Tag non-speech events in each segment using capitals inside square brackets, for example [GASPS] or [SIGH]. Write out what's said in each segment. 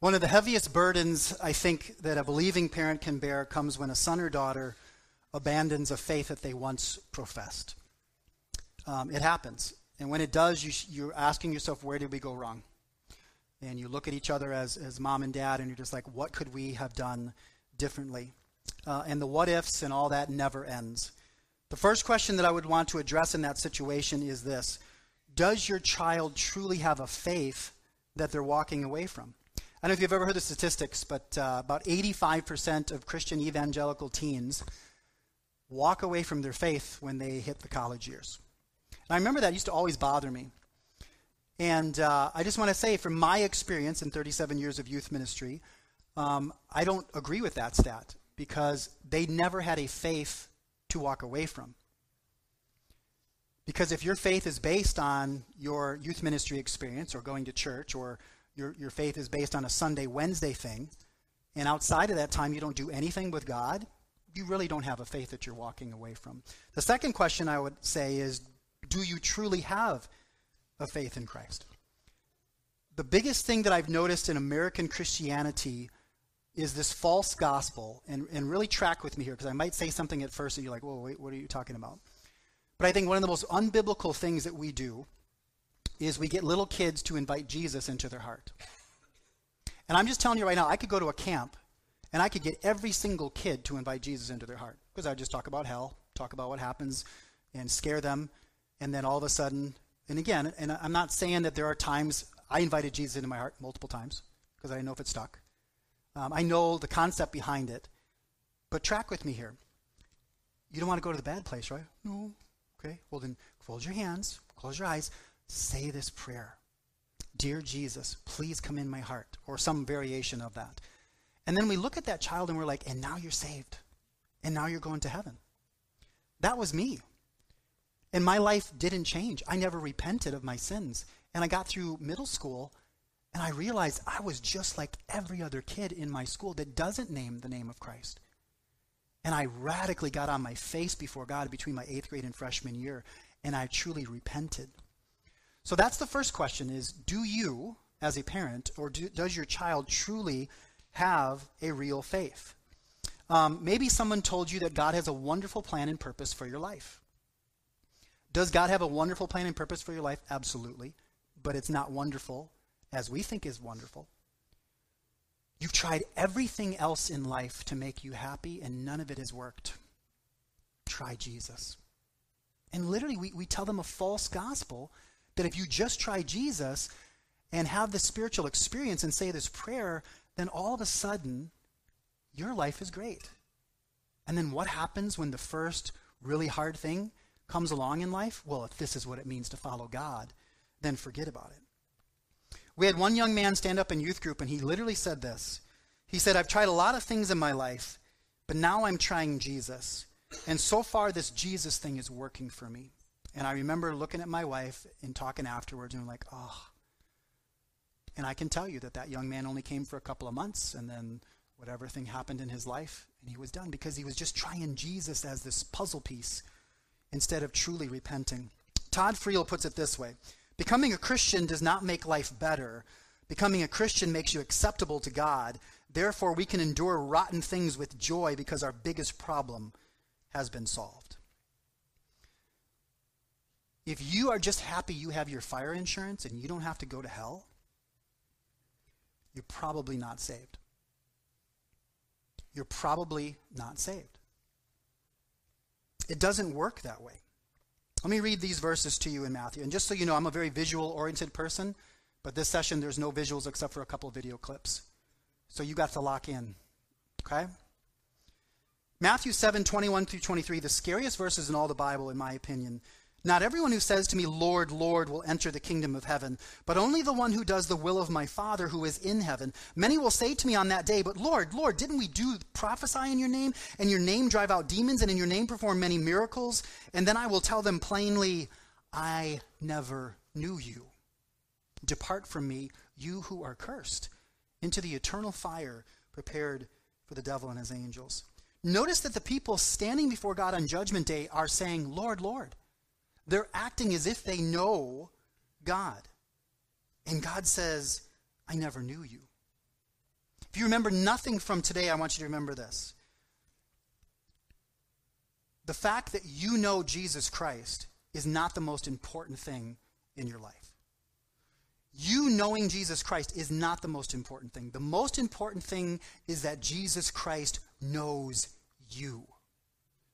One of the heaviest burdens I think that a believing parent can bear comes when a son or daughter abandons a faith that they once professed. Um, it happens. And when it does, you, you're asking yourself, where did we go wrong? And you look at each other as, as mom and dad, and you're just like, what could we have done differently? Uh, and the what ifs and all that never ends. The first question that I would want to address in that situation is this Does your child truly have a faith that they're walking away from? I don't know if you've ever heard the statistics, but uh, about 85% of Christian evangelical teens walk away from their faith when they hit the college years. And I remember that used to always bother me. And uh, I just want to say, from my experience in 37 years of youth ministry, um, I don't agree with that stat because they never had a faith to walk away from. Because if your faith is based on your youth ministry experience or going to church, or your, your faith is based on a Sunday, Wednesday thing, and outside of that time you don't do anything with God, you really don't have a faith that you're walking away from. The second question I would say is do you truly have a faith in Christ? The biggest thing that I've noticed in American Christianity is this false gospel, and, and really track with me here because I might say something at first and you're like, whoa, wait, what are you talking about? But I think one of the most unbiblical things that we do is we get little kids to invite Jesus into their heart. And I'm just telling you right now, I could go to a camp and I could get every single kid to invite Jesus into their heart because I would just talk about hell, talk about what happens, and scare them. And then all of a sudden, and again, and I'm not saying that there are times I invited Jesus into my heart multiple times because I didn't know if it stuck. Um, I know the concept behind it, but track with me here. You don't want to go to the bad place, right? No. Okay. Well, then close your hands, close your eyes, say this prayer Dear Jesus, please come in my heart, or some variation of that. And then we look at that child and we're like, and now you're saved. And now you're going to heaven. That was me. And my life didn't change. I never repented of my sins. And I got through middle school and I realized I was just like every other kid in my school that doesn't name the name of Christ. And I radically got on my face before God between my eighth grade and freshman year, and I truly repented. So that's the first question is do you, as a parent, or do, does your child truly have a real faith? Um, maybe someone told you that God has a wonderful plan and purpose for your life. Does God have a wonderful plan and purpose for your life? Absolutely. But it's not wonderful as we think is wonderful. You've tried everything else in life to make you happy, and none of it has worked. Try Jesus. And literally, we, we tell them a false gospel that if you just try Jesus and have this spiritual experience and say this prayer, then all of a sudden, your life is great. And then what happens when the first really hard thing comes along in life? Well, if this is what it means to follow God, then forget about it. We had one young man stand up in youth group, and he literally said this. He said, I've tried a lot of things in my life, but now I'm trying Jesus. And so far, this Jesus thing is working for me. And I remember looking at my wife and talking afterwards, and I'm like, oh. And I can tell you that that young man only came for a couple of months, and then whatever thing happened in his life, and he was done because he was just trying Jesus as this puzzle piece instead of truly repenting. Todd Friel puts it this way Becoming a Christian does not make life better. Becoming a Christian makes you acceptable to God. Therefore, we can endure rotten things with joy because our biggest problem has been solved. If you are just happy you have your fire insurance and you don't have to go to hell, you're probably not saved. You're probably not saved. It doesn't work that way. Let me read these verses to you in Matthew. And just so you know, I'm a very visual oriented person, but this session there's no visuals except for a couple video clips. So you got to lock in. Okay? Matthew 7, 21 through 23, the scariest verses in all the Bible, in my opinion. Not everyone who says to me, Lord, Lord, will enter the kingdom of heaven, but only the one who does the will of my Father who is in heaven. Many will say to me on that day, But Lord, Lord, didn't we do prophesy in your name, and your name drive out demons, and in your name perform many miracles? And then I will tell them plainly, I never knew you. Depart from me, you who are cursed, into the eternal fire prepared for the devil and his angels. Notice that the people standing before God on Judgment Day are saying, Lord, Lord. They're acting as if they know God. And God says, I never knew you. If you remember nothing from today, I want you to remember this. The fact that you know Jesus Christ is not the most important thing in your life. You knowing Jesus Christ is not the most important thing. The most important thing is that Jesus Christ knows you.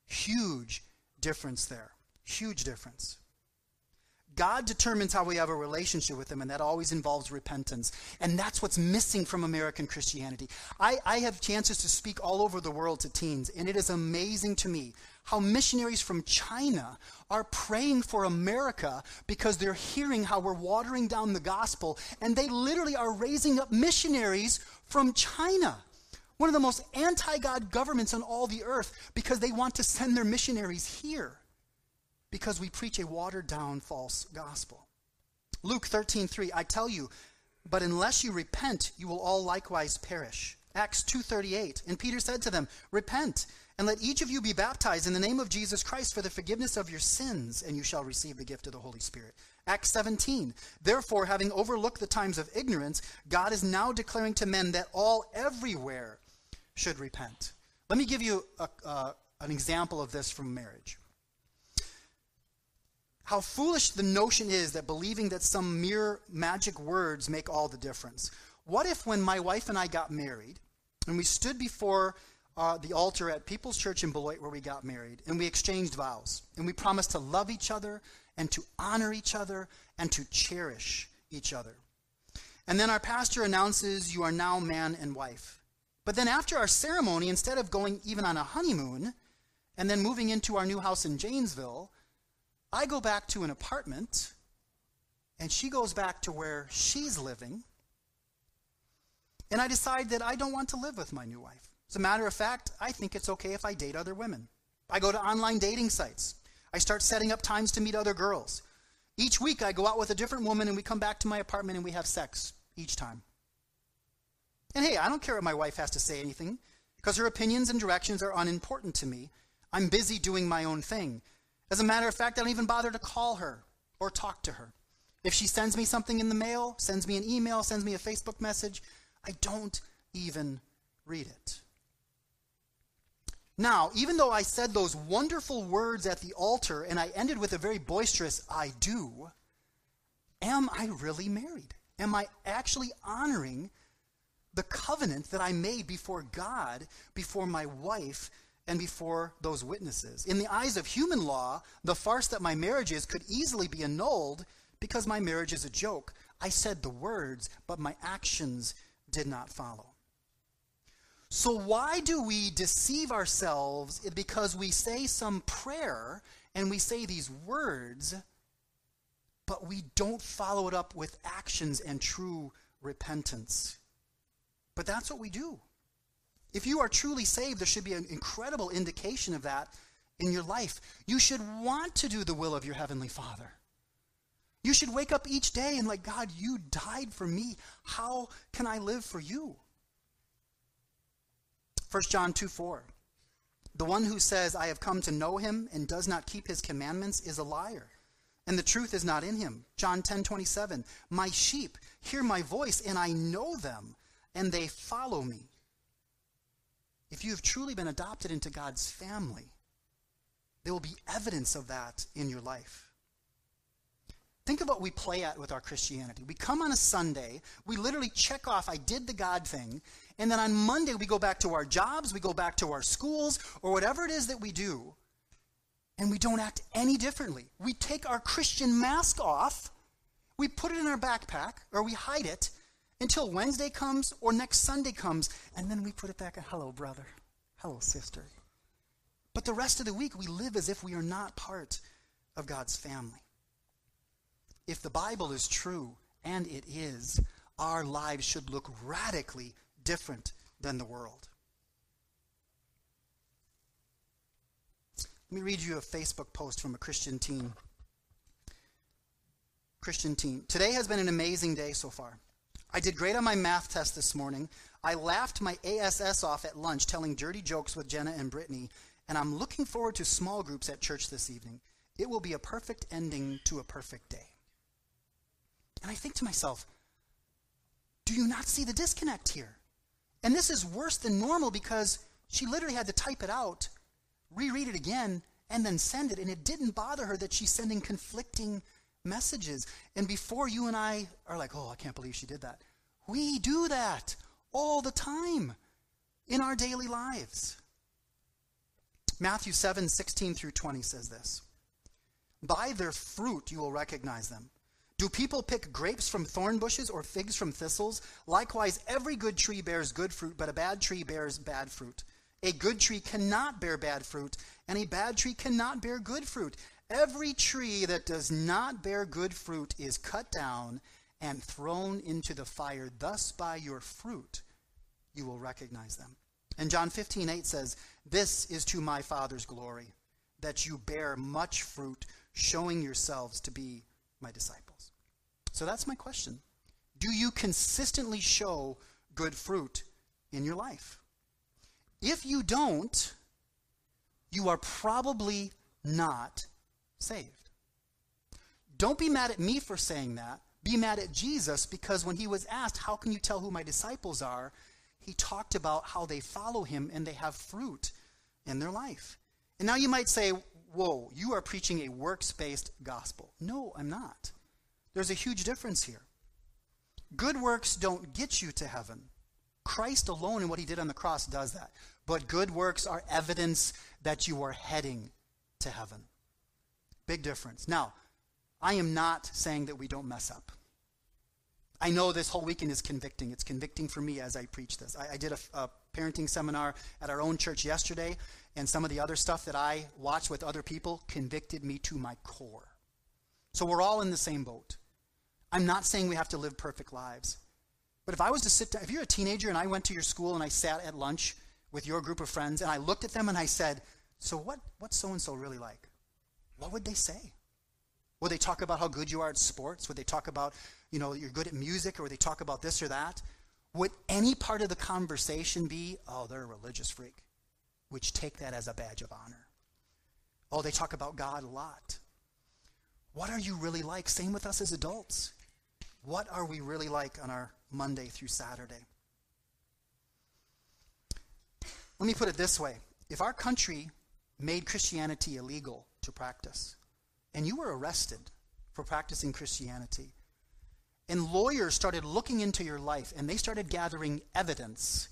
Huge difference there. Huge difference. God determines how we have a relationship with Him, and that always involves repentance. And that's what's missing from American Christianity. I, I have chances to speak all over the world to teens, and it is amazing to me how missionaries from China are praying for America because they're hearing how we're watering down the gospel, and they literally are raising up missionaries from China. One of the most anti God governments on all the earth because they want to send their missionaries here because we preach a watered down false gospel. Luke 13, 3, I tell you, but unless you repent, you will all likewise perish. Acts 2:38 and Peter said to them repent and let each of you be baptized in the name of Jesus Christ for the forgiveness of your sins and you shall receive the gift of the Holy Spirit. Acts 17 Therefore having overlooked the times of ignorance God is now declaring to men that all everywhere should repent. Let me give you a, uh, an example of this from marriage how foolish the notion is that believing that some mere magic words make all the difference. What if, when my wife and I got married, and we stood before uh, the altar at People's Church in Beloit where we got married, and we exchanged vows, and we promised to love each other, and to honor each other, and to cherish each other. And then our pastor announces, You are now man and wife. But then after our ceremony, instead of going even on a honeymoon, and then moving into our new house in Janesville, I go back to an apartment, and she goes back to where she's living, and I decide that I don't want to live with my new wife. As a matter of fact, I think it's okay if I date other women. I go to online dating sites. I start setting up times to meet other girls. Each week, I go out with a different woman, and we come back to my apartment and we have sex each time. And hey, I don't care what my wife has to say anything, because her opinions and directions are unimportant to me. I'm busy doing my own thing. As a matter of fact, I don't even bother to call her or talk to her. If she sends me something in the mail, sends me an email, sends me a Facebook message, I don't even read it. Now, even though I said those wonderful words at the altar and I ended with a very boisterous I do, am I really married? Am I actually honoring the covenant that I made before God, before my wife, and before those witnesses. In the eyes of human law, the farce that my marriage is could easily be annulled because my marriage is a joke. I said the words, but my actions did not follow. So, why do we deceive ourselves? Because we say some prayer and we say these words, but we don't follow it up with actions and true repentance. But that's what we do. If you are truly saved, there should be an incredible indication of that in your life. You should want to do the will of your Heavenly Father. You should wake up each day and like, God, you died for me. How can I live for you? 1 John 2 4. The one who says, I have come to know him and does not keep his commandments is a liar, and the truth is not in him. John 10 27. My sheep hear my voice, and I know them, and they follow me if you have truly been adopted into God's family, there will be evidence of that in your life. Think of what we play at with our Christianity. We come on a Sunday, we literally check off, I did the God thing, and then on Monday we go back to our jobs, we go back to our schools, or whatever it is that we do, and we don't act any differently. We take our Christian mask off, we put it in our backpack, or we hide it, until Wednesday comes or next Sunday comes, and then we put it back. Hello, brother. Hello, sister. But the rest of the week, we live as if we are not part of God's family. If the Bible is true, and it is, our lives should look radically different than the world. Let me read you a Facebook post from a Christian teen. Christian teen. Today has been an amazing day so far. I did great on my math test this morning. I laughed my ASS off at lunch telling dirty jokes with Jenna and Brittany, and I'm looking forward to small groups at church this evening. It will be a perfect ending to a perfect day. And I think to myself, do you not see the disconnect here? And this is worse than normal because she literally had to type it out, reread it again, and then send it. And it didn't bother her that she's sending conflicting messages. And before you and I are like, oh, I can't believe she did that, we do that all the time in our daily lives. Matthew 7 16 through 20 says this By their fruit you will recognize them. Do people pick grapes from thorn bushes or figs from thistles? Likewise, every good tree bears good fruit, but a bad tree bears bad fruit. A good tree cannot bear bad fruit, and a bad tree cannot bear good fruit. Every tree that does not bear good fruit is cut down and thrown into the fire. Thus, by your fruit, you will recognize them. And John 15, 8 says, This is to my Father's glory, that you bear much fruit, showing yourselves to be my disciples. So that's my question. Do you consistently show good fruit in your life? If you don't, you are probably not saved. Don't be mad at me for saying that. Be mad at Jesus because when he was asked, How can you tell who my disciples are? he talked about how they follow him and they have fruit in their life. And now you might say, Whoa, you are preaching a works based gospel. No, I'm not. There's a huge difference here. Good works don't get you to heaven. Christ alone and what he did on the cross does that. But good works are evidence that you are heading to heaven. Big difference. Now, I am not saying that we don't mess up. I know this whole weekend is convicting. It's convicting for me as I preach this. I, I did a, a, parenting seminar at our own church yesterday, and some of the other stuff that I watched with other people convicted me to my core. So we're all in the same boat. I'm not saying we have to live perfect lives. But if I was to sit down, if you're a teenager and I went to your school and I sat at lunch with your group of friends and I looked at them and I said, So what, what's so and so really like? What would they say? Would they talk about how good you are at sports? Would they talk about, you know, you're good at music or would they talk about this or that? Would any part of the conversation be, oh, they're a religious freak, which take that as a badge of honor? Oh, they talk about God a lot. What are you really like? Same with us as adults. What are we really like on our Monday through Saturday? Let me put it this way if our country made Christianity illegal to practice, and you were arrested for practicing Christianity, and lawyers started looking into your life and they started gathering evidence.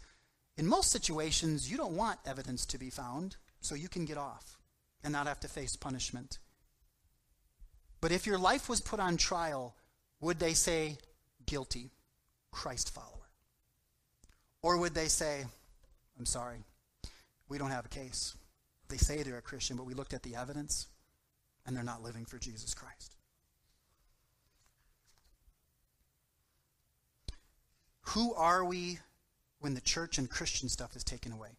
In most situations, you don't want evidence to be found, so you can get off and not have to face punishment. But if your life was put on trial, would they say, guilty, Christ follower? Or would they say, I'm sorry, we don't have a case? They say they're a Christian, but we looked at the evidence and they're not living for Jesus Christ. Who are we when the church and Christian stuff is taken away?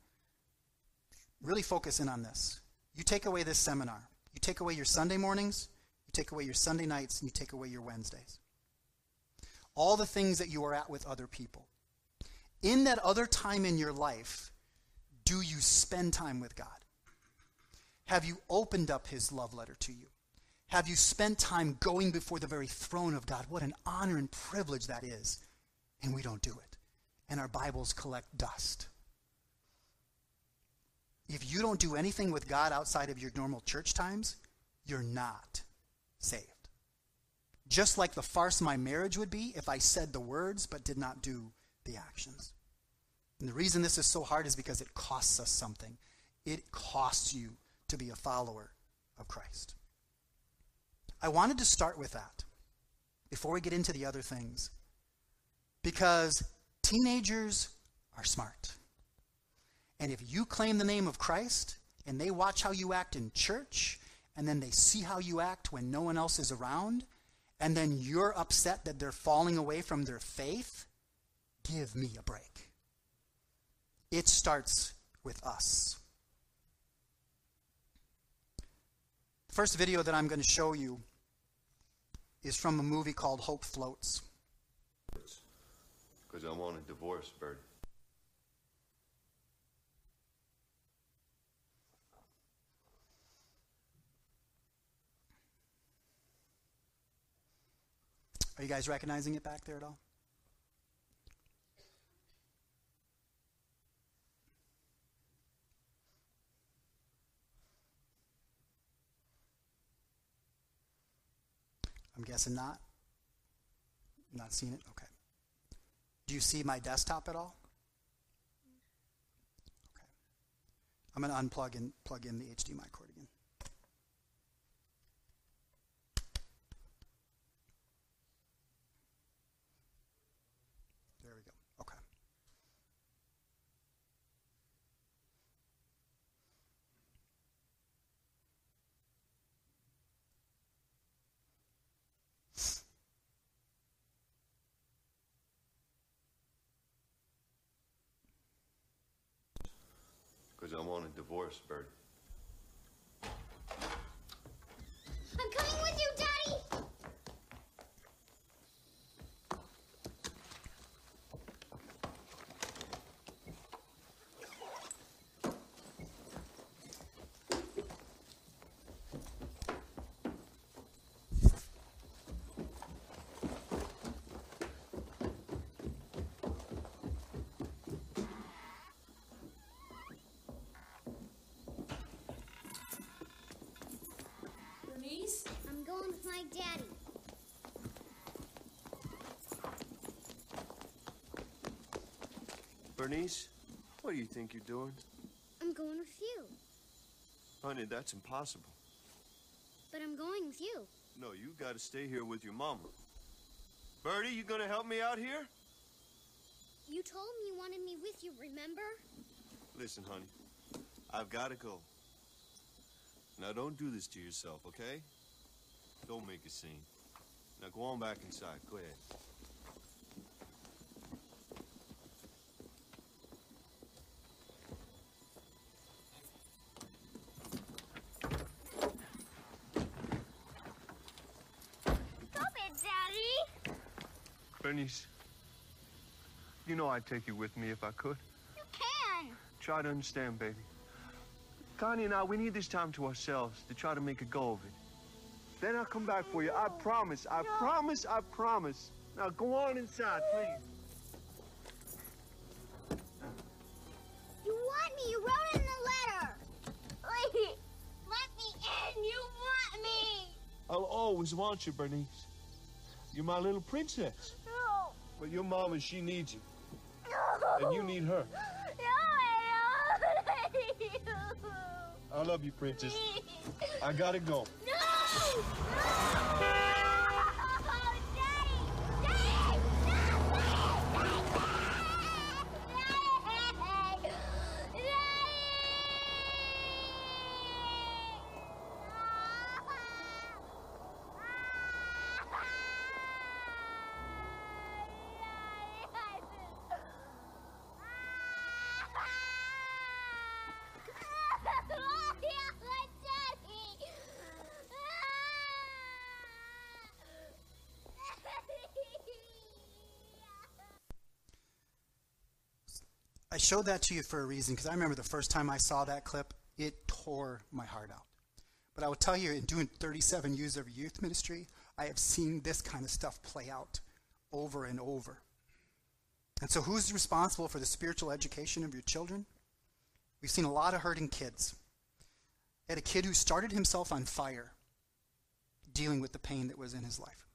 Really focus in on this. You take away this seminar, you take away your Sunday mornings, you take away your Sunday nights, and you take away your Wednesdays. All the things that you are at with other people. In that other time in your life, do you spend time with God? Have you opened up His love letter to you? Have you spent time going before the very throne of God? What an honor and privilege that is and we don't do it. And our Bibles collect dust. If you don't do anything with God outside of your normal church times, you're not saved. Just like the farce my marriage would be if I said the words but did not do the actions. And the reason this is so hard is because it costs us something. It costs you to be a follower of Christ. I wanted to start with that before we get into the other things because teenagers are smart. And if you claim the name of Christ and they watch how you act in church, and then they see how you act when no one else is around, and then you're upset that they're falling away from their faith, give me a break. It starts with us. The first video that I'm going to show you is from a movie called Hope Floats because I want a divorce, Bert. Are you guys recognizing it back there at all? Guessing not. Not seeing it? Okay. Do you see my desktop at all? Okay. I'm going to unplug and plug in the HDMI cord again. There we go. Okay. Because I want a divorce, Bert. I'm going with my daddy. Bernice, what do you think you're doing? I'm going with you. Honey, that's impossible. But I'm going with you. No, you got to stay here with your mama. Birdee, you gonna help me out here? You told me you wanted me with you, remember? Listen, honey, I've got to go. Now, don't do this to yourself, okay? Don't make a scene. Now, go on back inside. Go ahead. Stop it, Daddy! Bernice, you know I'd take you with me if I could. You can! Try to understand, baby. Connie and I, we need this time to ourselves to try to make a go of it. Then I'll come back for you. I promise. I promise. I promise. Now go on inside, please. You want me, you wrote in the letter! Wait! Let me in! You want me! I'll always want you, Bernice. You're my little princess. No! But your mama, she needs you. No! And you need her. No, I don't! [LAUGHS] I love you, princess. I gotta go. No! [GASPS] I showed that to you for a reason because I remember the first time I saw that clip, it tore my heart out. But I will tell you, in doing 37 years of youth ministry, I have seen this kind of stuff play out over and over. And so, who's responsible for the spiritual education of your children? We've seen a lot of hurting kids. I had a kid who started himself on fire dealing with the pain that was in his life.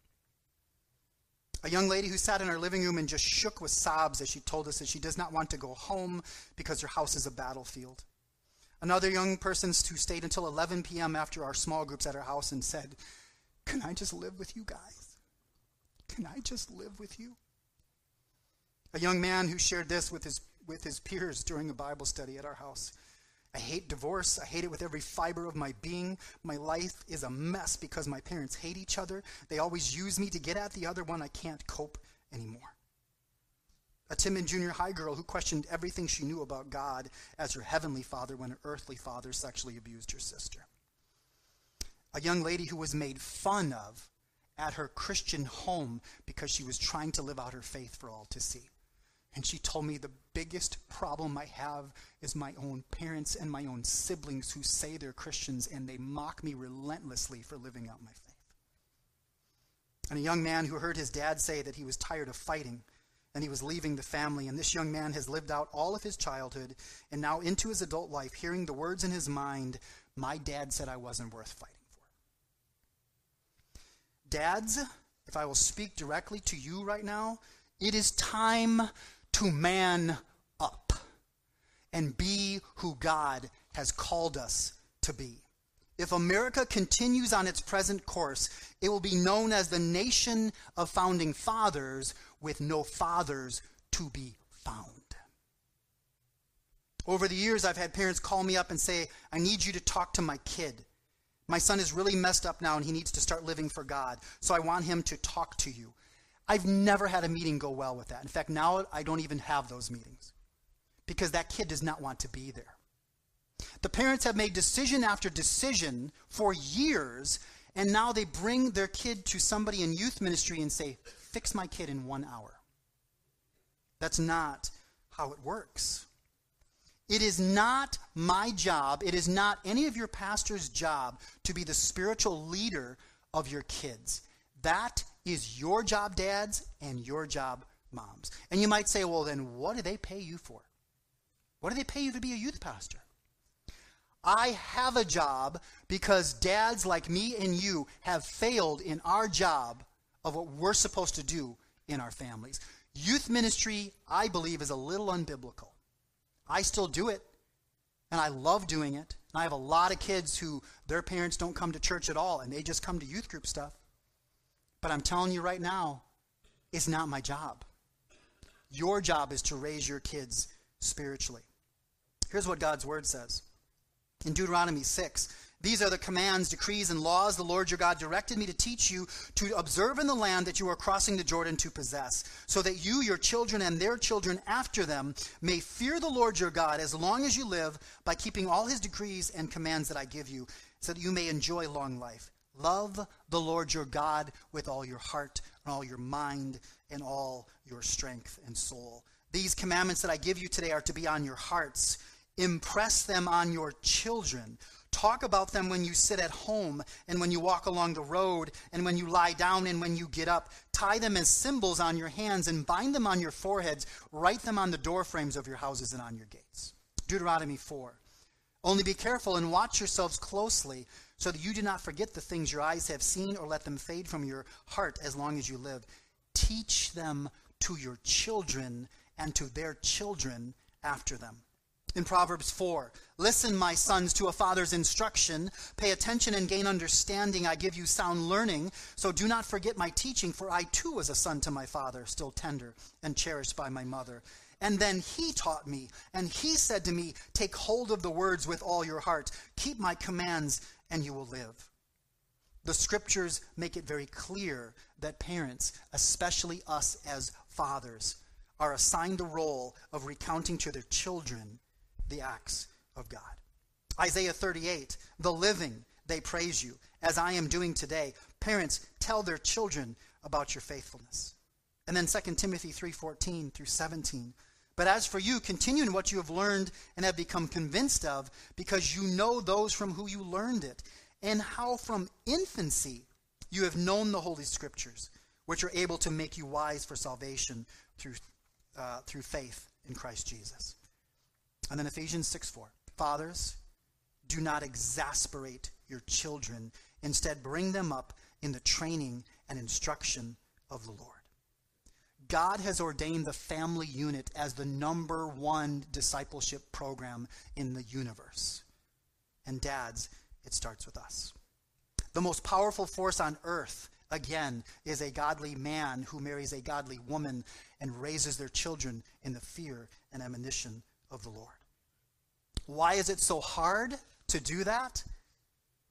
A young lady who sat in our living room and just shook with sobs as she told us that she does not want to go home because her house is a battlefield. Another young person who stayed until 11 p.m. after our small groups at our house and said, Can I just live with you guys? Can I just live with you? A young man who shared this with his, with his peers during a Bible study at our house. I hate divorce. I hate it with every fiber of my being. My life is a mess because my parents hate each other. They always use me to get at the other one. I can't cope anymore. A timid junior high girl who questioned everything she knew about God as her heavenly father when her earthly father sexually abused her sister. A young lady who was made fun of at her Christian home because she was trying to live out her faith for all to see. And she told me the biggest problem I have is my own parents and my own siblings who say they're Christians and they mock me relentlessly for living out my faith. And a young man who heard his dad say that he was tired of fighting and he was leaving the family. And this young man has lived out all of his childhood and now into his adult life, hearing the words in his mind, My dad said I wasn't worth fighting for. Dads, if I will speak directly to you right now, it is time to man up and be who God has called us to be. If America continues on its present course, it will be known as the nation of founding fathers with no fathers to be found. Over the years, I've had parents call me up and say, I need you to talk to my kid. My son is really messed up now and he needs to start living for God. So I want him to talk to you. I've never had a meeting go well with that. In fact, now I don't even have those meetings because that kid does not want to be there. The parents have made decision after decision for years, and now they bring their kid to somebody in youth ministry and say, Fix my kid in one hour. That's not how it works. It is not my job, it is not any of your pastor's job to be the spiritual leader of your kids. That is your job, dads, and your job, moms. And you might say, well, then what do they pay you for? What do they pay you to be a youth pastor? I have a job because dads like me and you have failed in our job of what we're supposed to do in our families. Youth ministry, I believe, is a little unbiblical. I still do it, and I love doing it. And I have a lot of kids who their parents don't come to church at all, and they just come to youth group stuff. But I'm telling you right now, it's not my job. Your job is to raise your kids spiritually. Here's what God's word says in Deuteronomy 6 these are the commands, decrees, and laws the Lord your God directed me to teach you to observe in the land that you are crossing the Jordan to possess, so that you, your children, and their children after them may fear the Lord your God as long as you live by keeping all his decrees and commands that I give you, so that you may enjoy long life. Love the Lord your God with all your heart, and all your mind, and all your strength and soul. These commandments that I give you today are to be on your hearts. Impress them on your children Talk about them when you sit at home and when you walk along the road and when you lie down and when you get up. Tie them as symbols on your hands and bind them on your foreheads. Write them on the doorframes of your houses and on your gates. Deuteronomy 4. Only be careful and watch yourselves closely so that you do not forget the things your eyes have seen or let them fade from your heart as long as you live. Teach them to your children and to their children after them in Proverbs 4. Listen, my sons, to a father's instruction. Pay attention and gain understanding. I give you sound learning. So do not forget my teaching, for I too was a son to my father, still tender and cherished by my mother. And then he taught me, and he said to me, Take hold of the words with all your heart. Keep my commands, and you will live. The scriptures make it very clear that parents, especially us as fathers, are assigned a role of recounting to their children the acts of God. Isaiah 38, the living, they praise you, as I am doing today. Parents, tell their children about your faithfulness. And then 2 Timothy 3:14 through 17. But as for you, continue in what you have learned and have become convinced of, because you know those from whom you learned it, and how from infancy you have known the Holy Scriptures, which are able to make you wise for salvation through, uh, through faith in Christ Jesus. And then Ephesians 6 4. Fathers, do not exasperate your children. Instead, bring them up in the training and instruction of the Lord. God has ordained the family unit as the number one discipleship program in the universe. And dads, it starts with us. The most powerful force on earth, again, is a godly man who marries a godly woman and raises their children in the fear and admonition of the Lord. Why is it so hard to do that?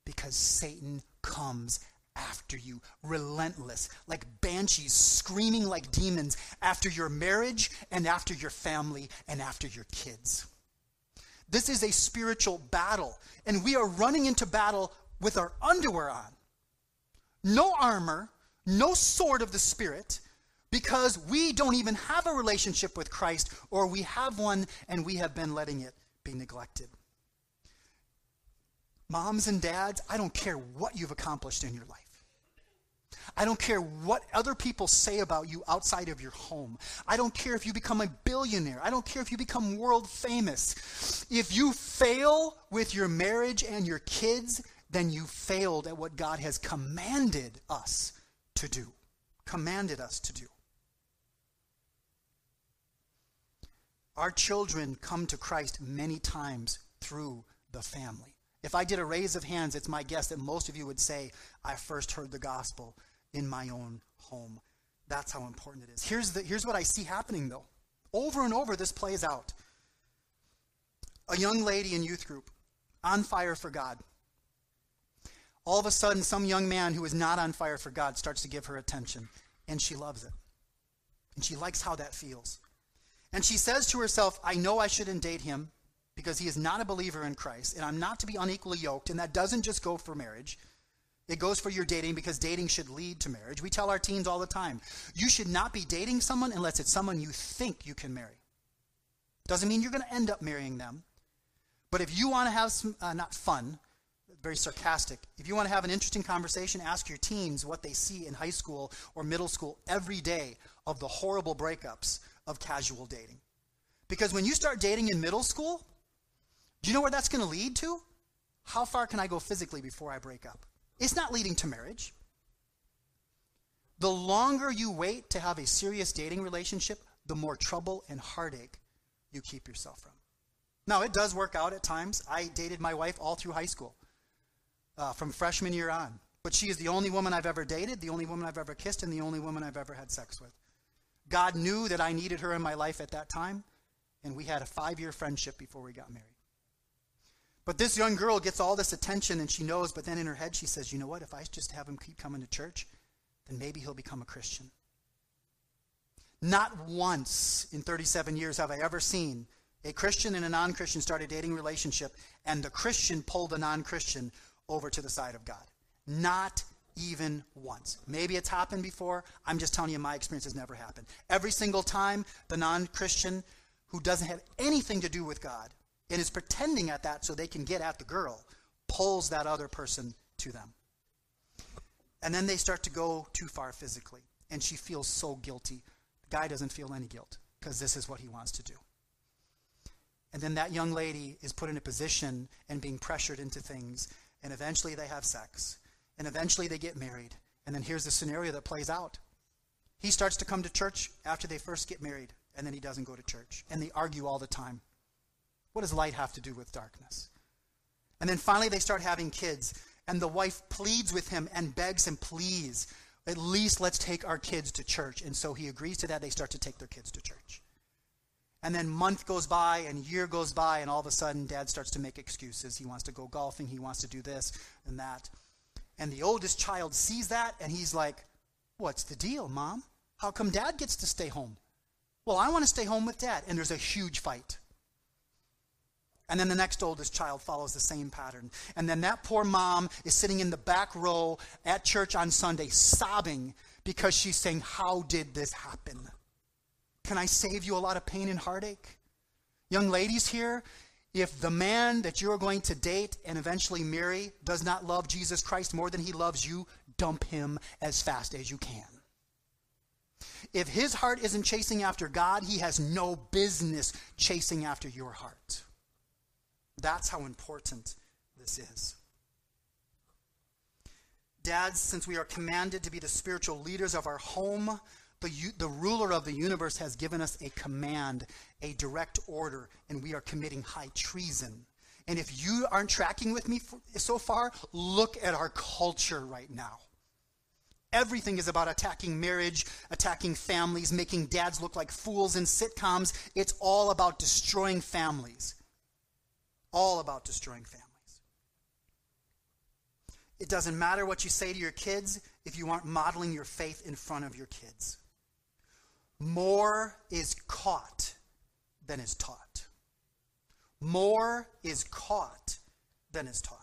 Because Satan comes after you, relentless, like banshees screaming like demons after your marriage and after your family and after your kids. This is a spiritual battle, and we are running into battle with our underwear on. No armor, no sword of the Spirit, because we don't even have a relationship with Christ, or we have one and we have been letting it be neglected. Moms and dads, I don't care what you've accomplished in your life. I don't care what other people say about you outside of your home. I don't care if you become a billionaire. I don't care if you become world famous. If you fail with your marriage and your kids, then you failed at what God has commanded us to do, commanded us to do. Our children come to Christ many times through the family. If I did a raise of hands, it's my guess that most of you would say, I first heard the gospel in my own home. That's how important it is. Here's, the, here's what I see happening, though. Over and over, this plays out. A young lady in youth group, on fire for God. All of a sudden, some young man who is not on fire for God starts to give her attention, and she loves it. And she likes how that feels. And she says to herself, I know I shouldn't date him because he is not a believer in Christ, and I'm not to be unequally yoked. And that doesn't just go for marriage, it goes for your dating because dating should lead to marriage. We tell our teens all the time you should not be dating someone unless it's someone you think you can marry. Doesn't mean you're going to end up marrying them. But if you want to have some, uh, not fun, very sarcastic, if you want to have an interesting conversation, ask your teens what they see in high school or middle school every day of the horrible breakups of casual dating. Because when you start dating in middle school, do you know where that's going to lead to? How far can I go physically before I break up? It's not leading to marriage. The longer you wait to have a serious dating relationship, the more trouble and heartache you keep yourself from. Now, it does work out at times. I dated my wife all through high school, uh, from freshman year on. But she is the only woman I've ever dated, the only woman I've ever kissed, and the only woman I've ever had sex with. God knew that I needed her in my life at that time, and we had a five year friendship before we got married. But this young girl gets all this attention and she knows, but then in her head she says, you know what, if I just have him keep coming to church, then maybe he'll become a Christian. Not once in 37 years have I ever seen a Christian and a non Christian start a dating relationship and the Christian pull the non Christian over to the side of God. Not even once. Maybe it's happened before. I'm just telling you, my experience has never happened. Every single time, the non Christian who doesn't have anything to do with God and is pretending at that so they can get at the girl pulls that other person to them. And then they start to go too far physically, and she feels so guilty. The guy doesn't feel any guilt because this is what he wants to do. And then that young lady is put in a position and being pressured into things, and eventually they have sex and eventually they get married. And then here's the scenario that plays out. He starts to come to church after they first get married, and then he doesn't go to church. And they argue all the time. What does light have to do with darkness? And then finally they start having kids, and the wife pleads with him and begs him, please, at least let's take our kids to church. And so he agrees to that. They start to take their kids to church. And then month goes by and year goes by, and all of a sudden dad starts to make excuses. He wants to go golfing, he wants to do this and that. And the oldest child sees that and he's like, What's the deal, mom? How come dad gets to stay home? Well, I want to stay home with dad. And there's a huge fight. And then the next oldest child follows the same pattern. And then that poor mom is sitting in the back row at church on Sunday sobbing because she's saying, How did this happen? Can I save you a lot of pain and heartache? Young ladies here, if the man that you're going to date and eventually marry does not love Jesus Christ more than he loves you, dump him as fast as you can. If his heart isn't chasing after God, he has no business chasing after your heart. That's how important this is. Dads, since we are commanded to be the spiritual leaders of our home, the, the ruler of the universe has given us a command, a direct order, and we are committing high treason. And if you aren't tracking with me for, so far, look at our culture right now. Everything is about attacking marriage, attacking families, making dads look like fools in sitcoms. It's all about destroying families. All about destroying families. It doesn't matter what you say to your kids if you aren't modeling your faith in front of your kids. More is caught than is taught. More is caught than is taught.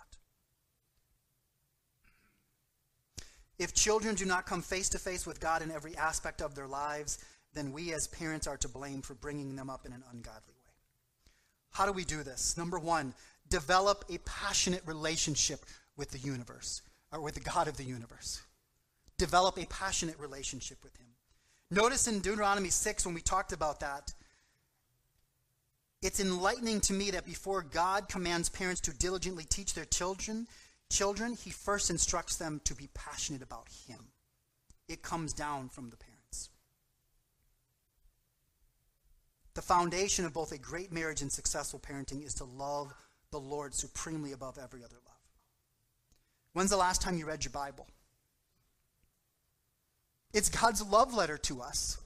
If children do not come face to face with God in every aspect of their lives, then we as parents are to blame for bringing them up in an ungodly. How do we do this? Number one, develop a passionate relationship with the universe, or with the God of the universe. Develop a passionate relationship with Him. Notice in Deuteronomy 6 when we talked about that, it's enlightening to me that before God commands parents to diligently teach their children, children, he first instructs them to be passionate about him. it comes down from the parents. The foundation of both a great marriage and successful parenting is to love the Lord supremely above every other love. When's the last time you read your Bible? It's God's love letter to us.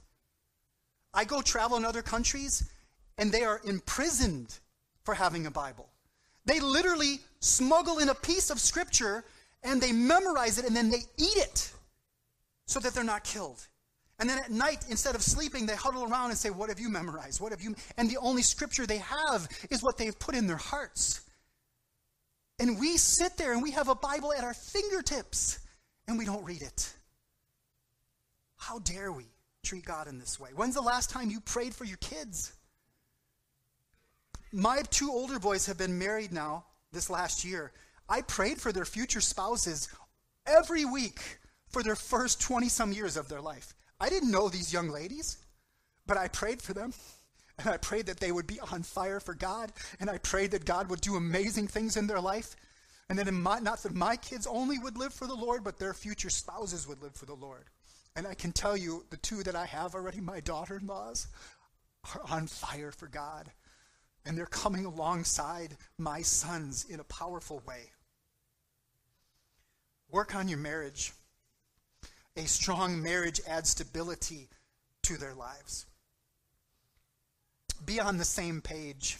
I go travel in other countries, and they are imprisoned for having a Bible. They literally smuggle in a piece of scripture and they memorize it and then they eat it so that they're not killed. And then at night, instead of sleeping, they huddle around and say, What have you memorized? What have you? And the only scripture they have is what they've put in their hearts. And we sit there and we have a Bible at our fingertips and we don't read it. How dare we treat God in this way? When's the last time you prayed for your kids? My two older boys have been married now this last year. I prayed for their future spouses every week for their first 20 some years of their life. I didn't know these young ladies, but I prayed for them. And I prayed that they would be on fire for God. And I prayed that God would do amazing things in their life. And that my, not that my kids only would live for the Lord, but their future spouses would live for the Lord. And I can tell you, the two that I have already, my daughter in laws, are on fire for God. And they're coming alongside my sons in a powerful way. Work on your marriage. A strong marriage adds stability to their lives. Be on the same page.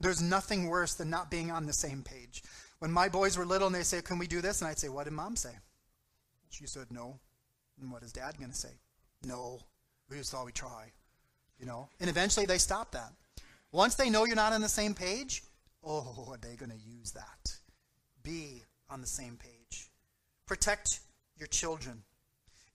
There's nothing worse than not being on the same page. When my boys were little and they say, Can we do this? And I'd say, What did mom say? She said, No. And what is dad going to say? No. We just thought we'd try. You know? And eventually they stop that. Once they know you're not on the same page, oh, are they going to use that? Be on the same page. Protect your children.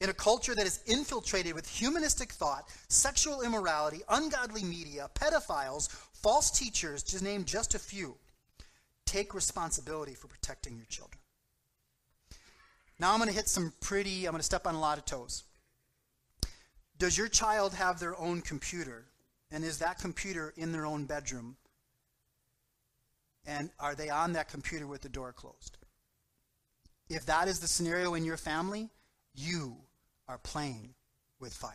In a culture that is infiltrated with humanistic thought, sexual immorality, ungodly media, pedophiles, false teachers, to name just a few, take responsibility for protecting your children. Now I'm going to hit some pretty, I'm going to step on a lot of toes. Does your child have their own computer? And is that computer in their own bedroom? And are they on that computer with the door closed? If that is the scenario in your family, you are playing with fire.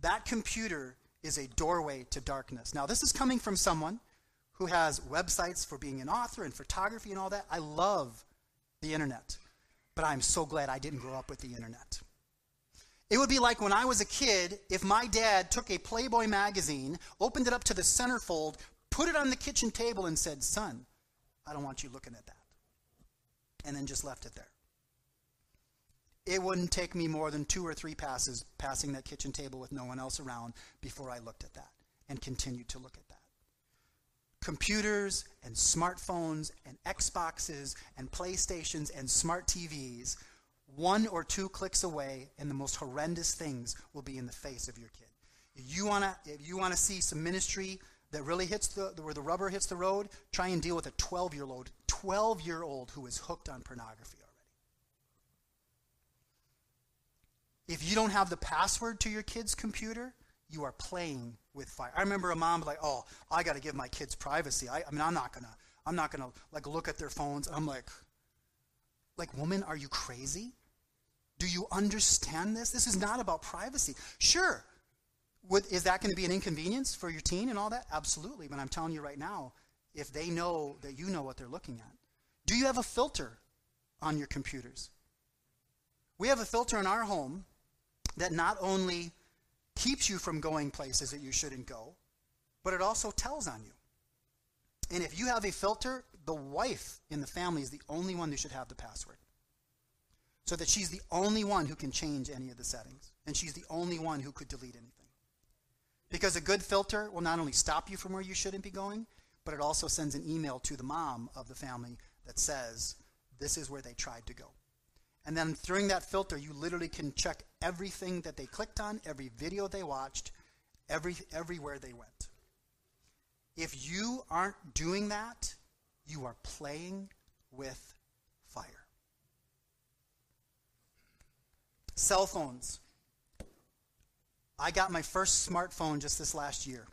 That computer is a doorway to darkness. Now, this is coming from someone who has websites for being an author and photography and all that. I love the internet, but I'm so glad I didn't grow up with the internet. It would be like when I was a kid if my dad took a Playboy magazine, opened it up to the centerfold, put it on the kitchen table, and said, Son, I don't want you looking at that. And then just left it there. It wouldn't take me more than two or three passes passing that kitchen table with no one else around before I looked at that and continued to look at that. Computers and smartphones and Xboxes and PlayStations and smart TVs one or two clicks away, and the most horrendous things will be in the face of your kid. If you want to, if you want to see some ministry that really hits the where the rubber hits the road, try and deal with a 12 year old, 12 year old who is hooked on pornography already. If you don't have the password to your kid's computer, you are playing with fire. I remember a mom like, "Oh, I got to give my kids privacy. I, I mean, I'm not gonna, I'm not gonna like look at their phones." I'm like, like, woman, are you crazy? Do you understand this? This is not about privacy. Sure, would, is that going to be an inconvenience for your teen and all that? Absolutely. But I'm telling you right now, if they know that you know what they're looking at, do you have a filter on your computers? We have a filter in our home that not only keeps you from going places that you shouldn't go, but it also tells on you. And if you have a filter, the wife in the family is the only one who should have the password so that she's the only one who can change any of the settings, and she's the only one who could delete anything. Because a good filter will not only stop you from where you shouldn't be going, but it also sends an email to the mom of the family that says, this is where they tried to go. And then during that filter, you literally can check everything that they clicked on, every video they watched, every, everywhere they went. If you aren't doing that, you are playing with fire. Cell phones. I got my first smartphone just this last year.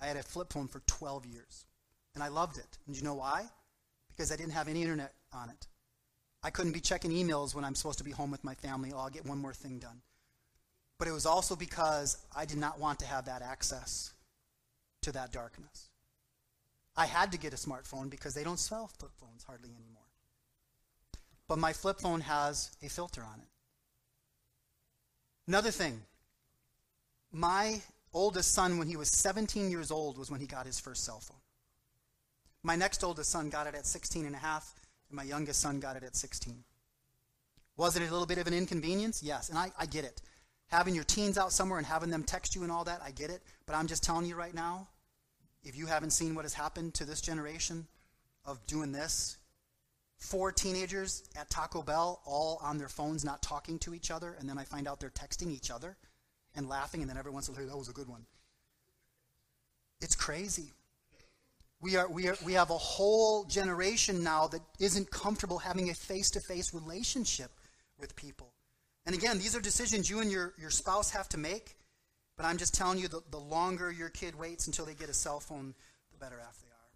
I had a flip phone for 12 years, and I loved it. And you know why? Because I didn't have any internet on it. I couldn't be checking emails when I'm supposed to be home with my family. Oh, I'll get one more thing done. But it was also because I did not want to have that access to that darkness. I had to get a smartphone because they don't sell flip phones hardly anymore. But my flip phone has a filter on it. Another thing, my oldest son, when he was 17 years old, was when he got his first cell phone. My next oldest son got it at 16 and a half, and my youngest son got it at 16. Was it a little bit of an inconvenience? Yes, and I, I get it. Having your teens out somewhere and having them text you and all that, I get it. But I'm just telling you right now, if you haven't seen what has happened to this generation of doing this, four teenagers at Taco Bell all on their phones not talking to each other, and then I find out they're texting each other and laughing, and then every once in a while, that was a good one. It's crazy. We, are, we, are, we have a whole generation now that isn't comfortable having a face to face relationship with people. And again, these are decisions you and your, your spouse have to make. But I'm just telling you, the, the longer your kid waits until they get a cell phone, the better off they are.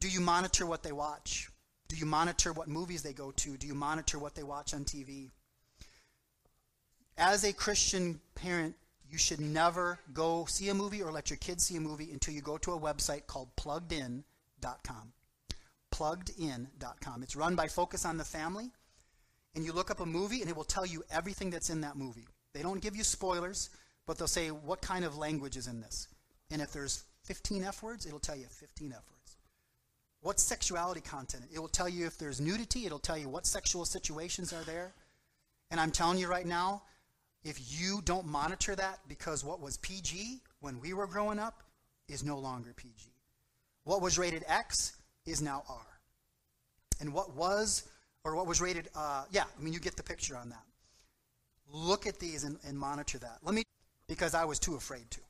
Do you monitor what they watch? Do you monitor what movies they go to? Do you monitor what they watch on TV? As a Christian parent, you should never go see a movie or let your kids see a movie until you go to a website called pluggedin.com. Pluggedin.com. It's run by Focus on the Family. And you look up a movie and it will tell you everything that's in that movie. They don't give you spoilers, but they'll say what kind of language is in this. And if there's 15 F words, it'll tell you 15 F words. What sexuality content? It will tell you if there's nudity, it'll tell you what sexual situations are there. And I'm telling you right now, if you don't monitor that, because what was PG when we were growing up is no longer PG. What was rated X is now R. And what was, or what was rated, uh, yeah, I mean, you get the picture on that. Look at these and, and monitor that. Let me, because I was too afraid to.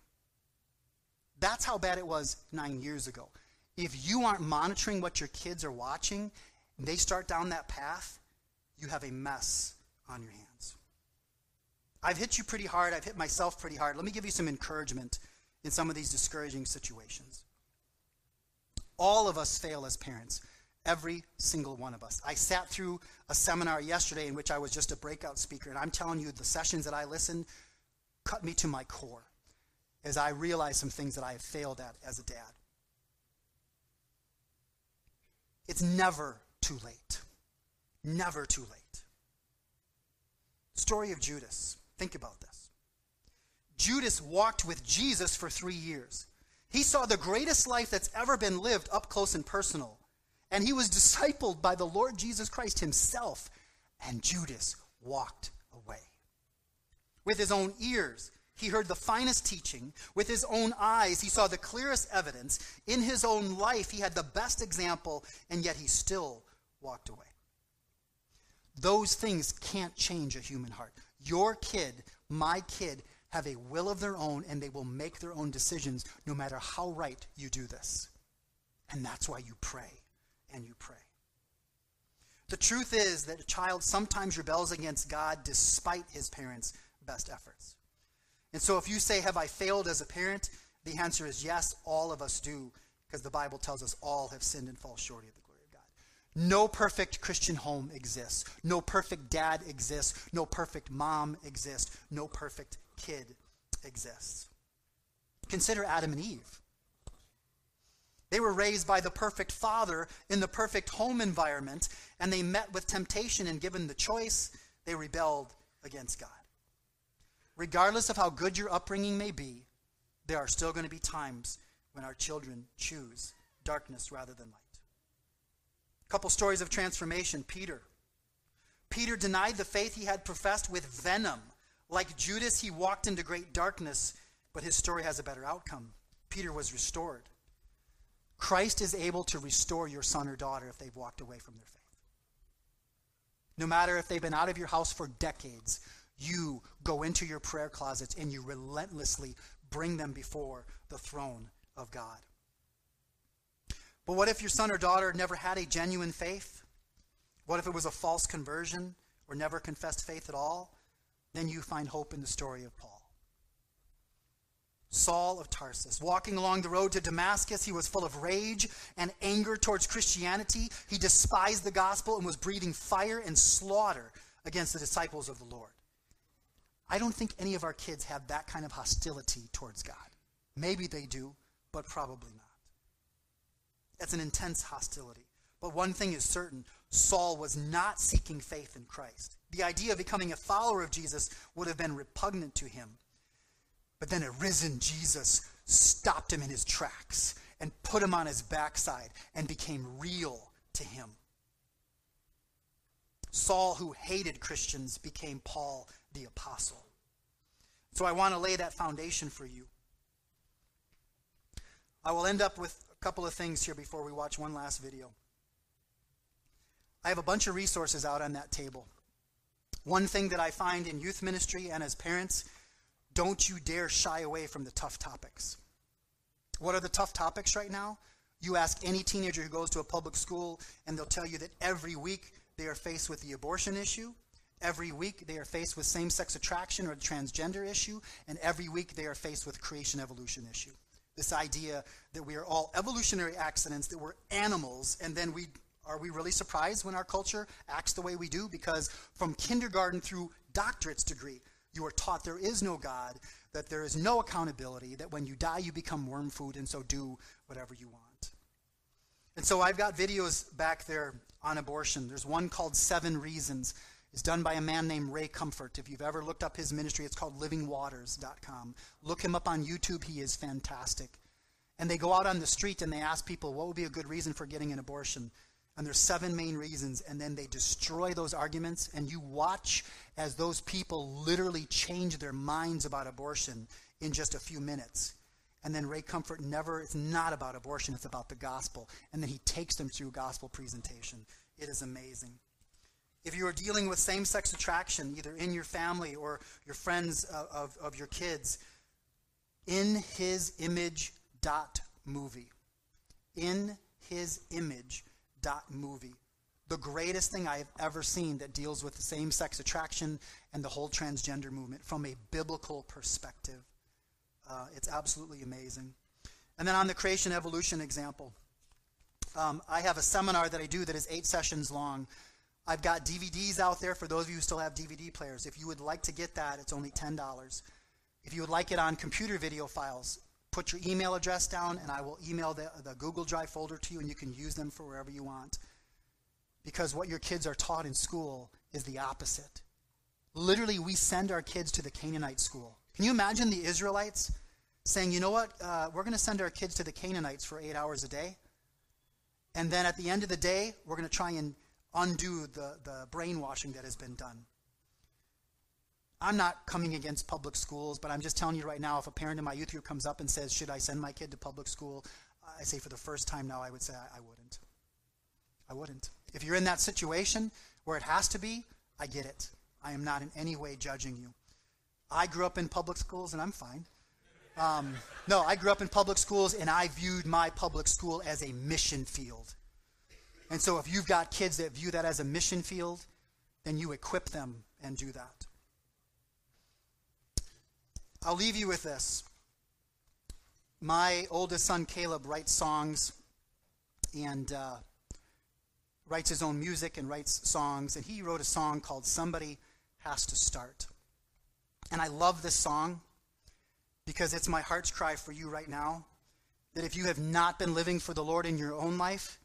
That's how bad it was nine years ago. If you aren't monitoring what your kids are watching, and they start down that path, you have a mess on your hands. I've hit you pretty hard. I've hit myself pretty hard. Let me give you some encouragement in some of these discouraging situations. All of us fail as parents, every single one of us. I sat through a seminar yesterday in which I was just a breakout speaker, and I'm telling you, the sessions that I listened cut me to my core as I realized some things that I have failed at as a dad. It's never too late. Never too late. Story of Judas. Think about this. Judas walked with Jesus for three years. He saw the greatest life that's ever been lived up close and personal. And he was discipled by the Lord Jesus Christ himself. And Judas walked away. With his own ears, he heard the finest teaching. With his own eyes, he saw the clearest evidence. In his own life, he had the best example, and yet he still walked away. Those things can't change a human heart. Your kid, my kid, have a will of their own and they will make their own decisions no matter how right you do this. And that's why you pray and you pray. The truth is that a child sometimes rebels against God despite his parents' best efforts. And so if you say, Have I failed as a parent? The answer is yes, all of us do, because the Bible tells us all have sinned and fall short of the no perfect Christian home exists. No perfect dad exists. No perfect mom exists. No perfect kid exists. Consider Adam and Eve. They were raised by the perfect father in the perfect home environment, and they met with temptation, and given the choice, they rebelled against God. Regardless of how good your upbringing may be, there are still going to be times when our children choose darkness rather than light. Couple stories of transformation. Peter. Peter denied the faith he had professed with venom. Like Judas, he walked into great darkness, but his story has a better outcome. Peter was restored. Christ is able to restore your son or daughter if they've walked away from their faith. No matter if they've been out of your house for decades, you go into your prayer closets and you relentlessly bring them before the throne of God. But what if your son or daughter never had a genuine faith? What if it was a false conversion or never confessed faith at all? Then you find hope in the story of Paul. Saul of Tarsus. Walking along the road to Damascus, he was full of rage and anger towards Christianity. He despised the gospel and was breathing fire and slaughter against the disciples of the Lord. I don't think any of our kids have that kind of hostility towards God. Maybe they do, but probably not. That's an intense hostility. But one thing is certain Saul was not seeking faith in Christ. The idea of becoming a follower of Jesus would have been repugnant to him. But then a risen Jesus stopped him in his tracks and put him on his backside and became real to him. Saul, who hated Christians, became Paul the apostle. So I want to lay that foundation for you. I will end up with couple of things here before we watch one last video. I have a bunch of resources out on that table. One thing that I find in youth ministry and as parents don't you dare shy away from the tough topics. What are the tough topics right now? You ask any teenager who goes to a public school, and they'll tell you that every week they are faced with the abortion issue. Every week they are faced with same sex attraction or the transgender issue. And every week they are faced with creation evolution issue. This idea that we are all evolutionary accidents, that we're animals, and then we are we really surprised when our culture acts the way we do? Because from kindergarten through doctorate's degree, you are taught there is no God, that there is no accountability, that when you die, you become worm food, and so do whatever you want. And so I've got videos back there on abortion. There's one called Seven Reasons. It's done by a man named Ray Comfort. If you've ever looked up his ministry, it's called livingwaters.com. Look him up on YouTube. He is fantastic. And they go out on the street and they ask people, what would be a good reason for getting an abortion? And there's seven main reasons, and then they destroy those arguments, and you watch as those people literally change their minds about abortion in just a few minutes. And then Ray Comfort never, it's not about abortion, it's about the gospel. And then he takes them through gospel presentation. It is amazing. If you are dealing with same sex attraction, either in your family or your friends of, of, of your kids, in his image dot movie. In his image dot movie. The greatest thing I have ever seen that deals with the same sex attraction and the whole transgender movement from a biblical perspective. Uh, it's absolutely amazing. And then on the creation evolution example, um, I have a seminar that I do that is eight sessions long. I've got DVDs out there for those of you who still have DVD players. If you would like to get that, it's only $10. If you would like it on computer video files, put your email address down and I will email the, the Google Drive folder to you and you can use them for wherever you want. Because what your kids are taught in school is the opposite. Literally, we send our kids to the Canaanite school. Can you imagine the Israelites saying, you know what, uh, we're going to send our kids to the Canaanites for eight hours a day? And then at the end of the day, we're going to try and undo the, the brainwashing that has been done. I'm not coming against public schools, but I'm just telling you right now if a parent in my youth group comes up and says, Should I send my kid to public school? I say for the first time now, I would say I, I wouldn't. I wouldn't. If you're in that situation where it has to be, I get it. I am not in any way judging you. I grew up in public schools and I'm fine. Um, no, I grew up in public schools and I viewed my public school as a mission field. And so if you've got kids that view that as a mission field, then you equip them and do that. I'll leave you with this. My oldest son, Caleb, writes songs and uh, writes his own music and writes songs. And he wrote a song called Somebody Has to Start. And I love this song because it's my heart's cry for you right now that if you have not been living for the Lord in your own life,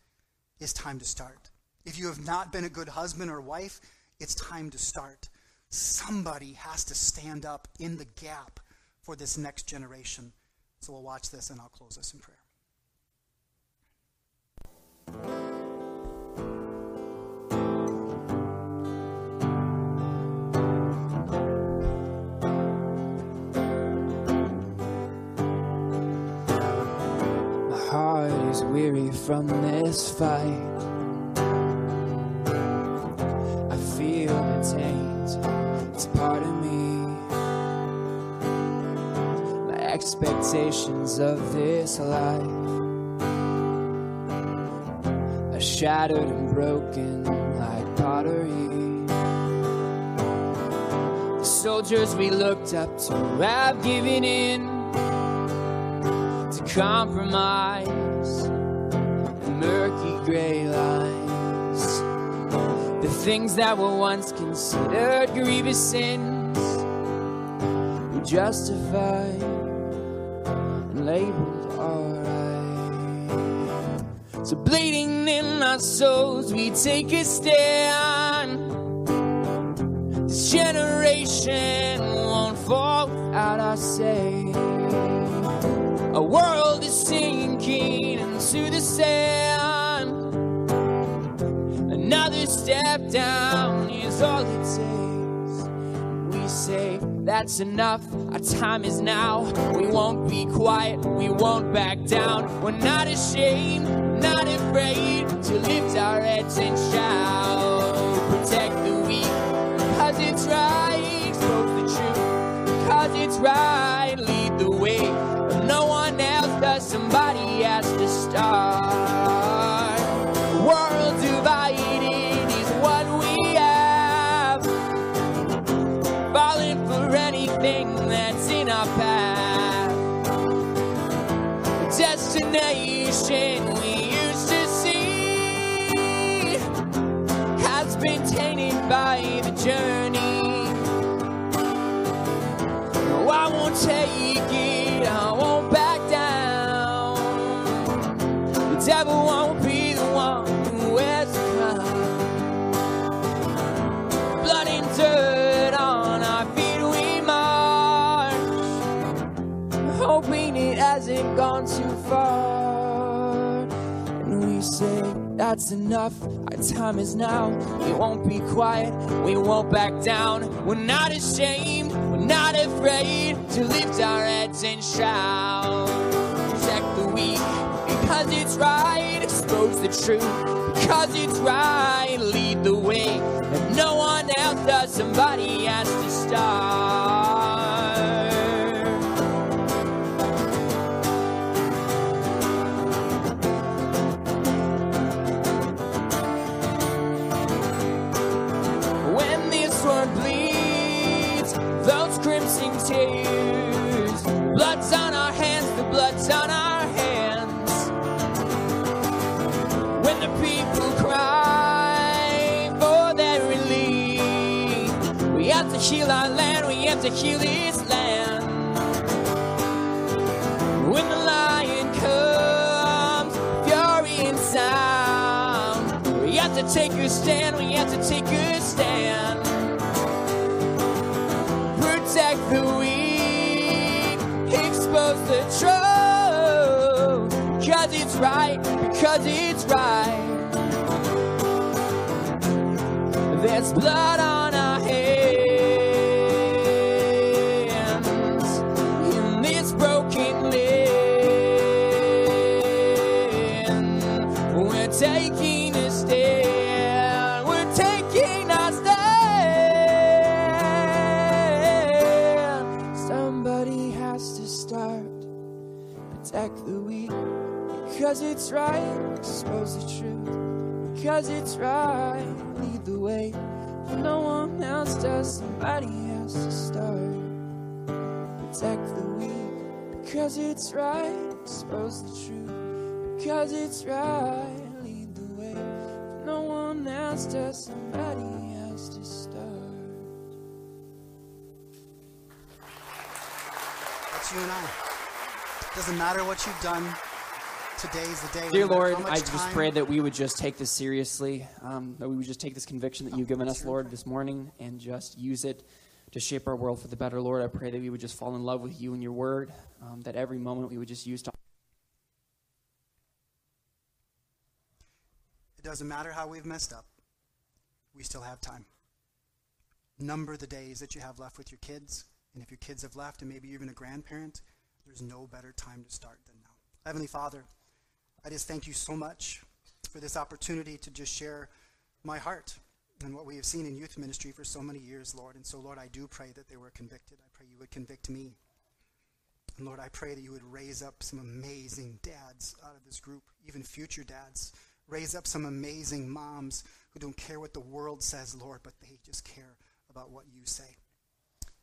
it's time to start. If you have not been a good husband or wife, it's time to start. Somebody has to stand up in the gap for this next generation. So we'll watch this and I'll close this in prayer. Is weary from this fight. I feel the taint, it's part of me. My expectations of this life are shattered and broken like pottery. The soldiers we looked up to have given in. To compromise, murky gray lines. The things that were once considered grievous sins were justified and labeled alright. So, bleeding in our souls, we take a stand. This generation won't fall without our say. Another step down is all it takes. We say that's enough. Our time is now. We won't be quiet. We won't back down. We're not ashamed, not afraid to lift our heads and shout. Protect the weak, cause it's right. Expose the truth, cause it's right. Lead the way. No one else does, somebody has to start. By the journey. No, I won't take it, I won't back down. The devil won't be the one who wears the crown. Blood and dirt on our feet we march, hoping it hasn't gone too far. That's enough. Our time is now. We won't be quiet. We won't back down. We're not ashamed. We're not afraid to lift our heads and shout. Protect the weak because it's right. Expose the truth because it's right. Lead the way. If no one else does, somebody has to start. To heal this land. When the lion comes, fury and sound, we have to take a stand, we have to take a stand. Protect the weak, expose the truth, because it's right, because it's right. There's blood on because it's right. Expose the truth because it's right. Lead the way. If no one else does, somebody has to start. Protect the weak because it's right. Expose the truth because it's right. Lead the way. If no one else does, somebody has to start. That's you and I. Doesn't matter what you've done. Today's the day. Dear Lord, I just pray that we would just take this seriously, um, that we would just take this conviction that you've given us. Lord, this morning, and just use it to shape our world for the better, Lord. I pray that we would just fall in love with you and your word, um, that every moment we would just use to. It doesn't matter how we've messed up. We still have time. Number the days that you have left with your kids. And if your kids have left and maybe you're even a grandparent, there's no better time to start than now. Heavenly Father, I just thank you so much for this opportunity to just share my heart and what we have seen in youth ministry for so many years, Lord. And so, Lord, I do pray that they were convicted. I pray you would convict me. And Lord, I pray that you would raise up some amazing dads out of this group, even future dads. Raise up some amazing moms who don't care what the world says, Lord, but they just care about what you say.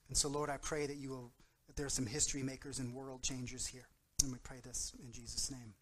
And so, Lord, I pray that you will that there are some history makers and world changers here. And we pray this in Jesus' name.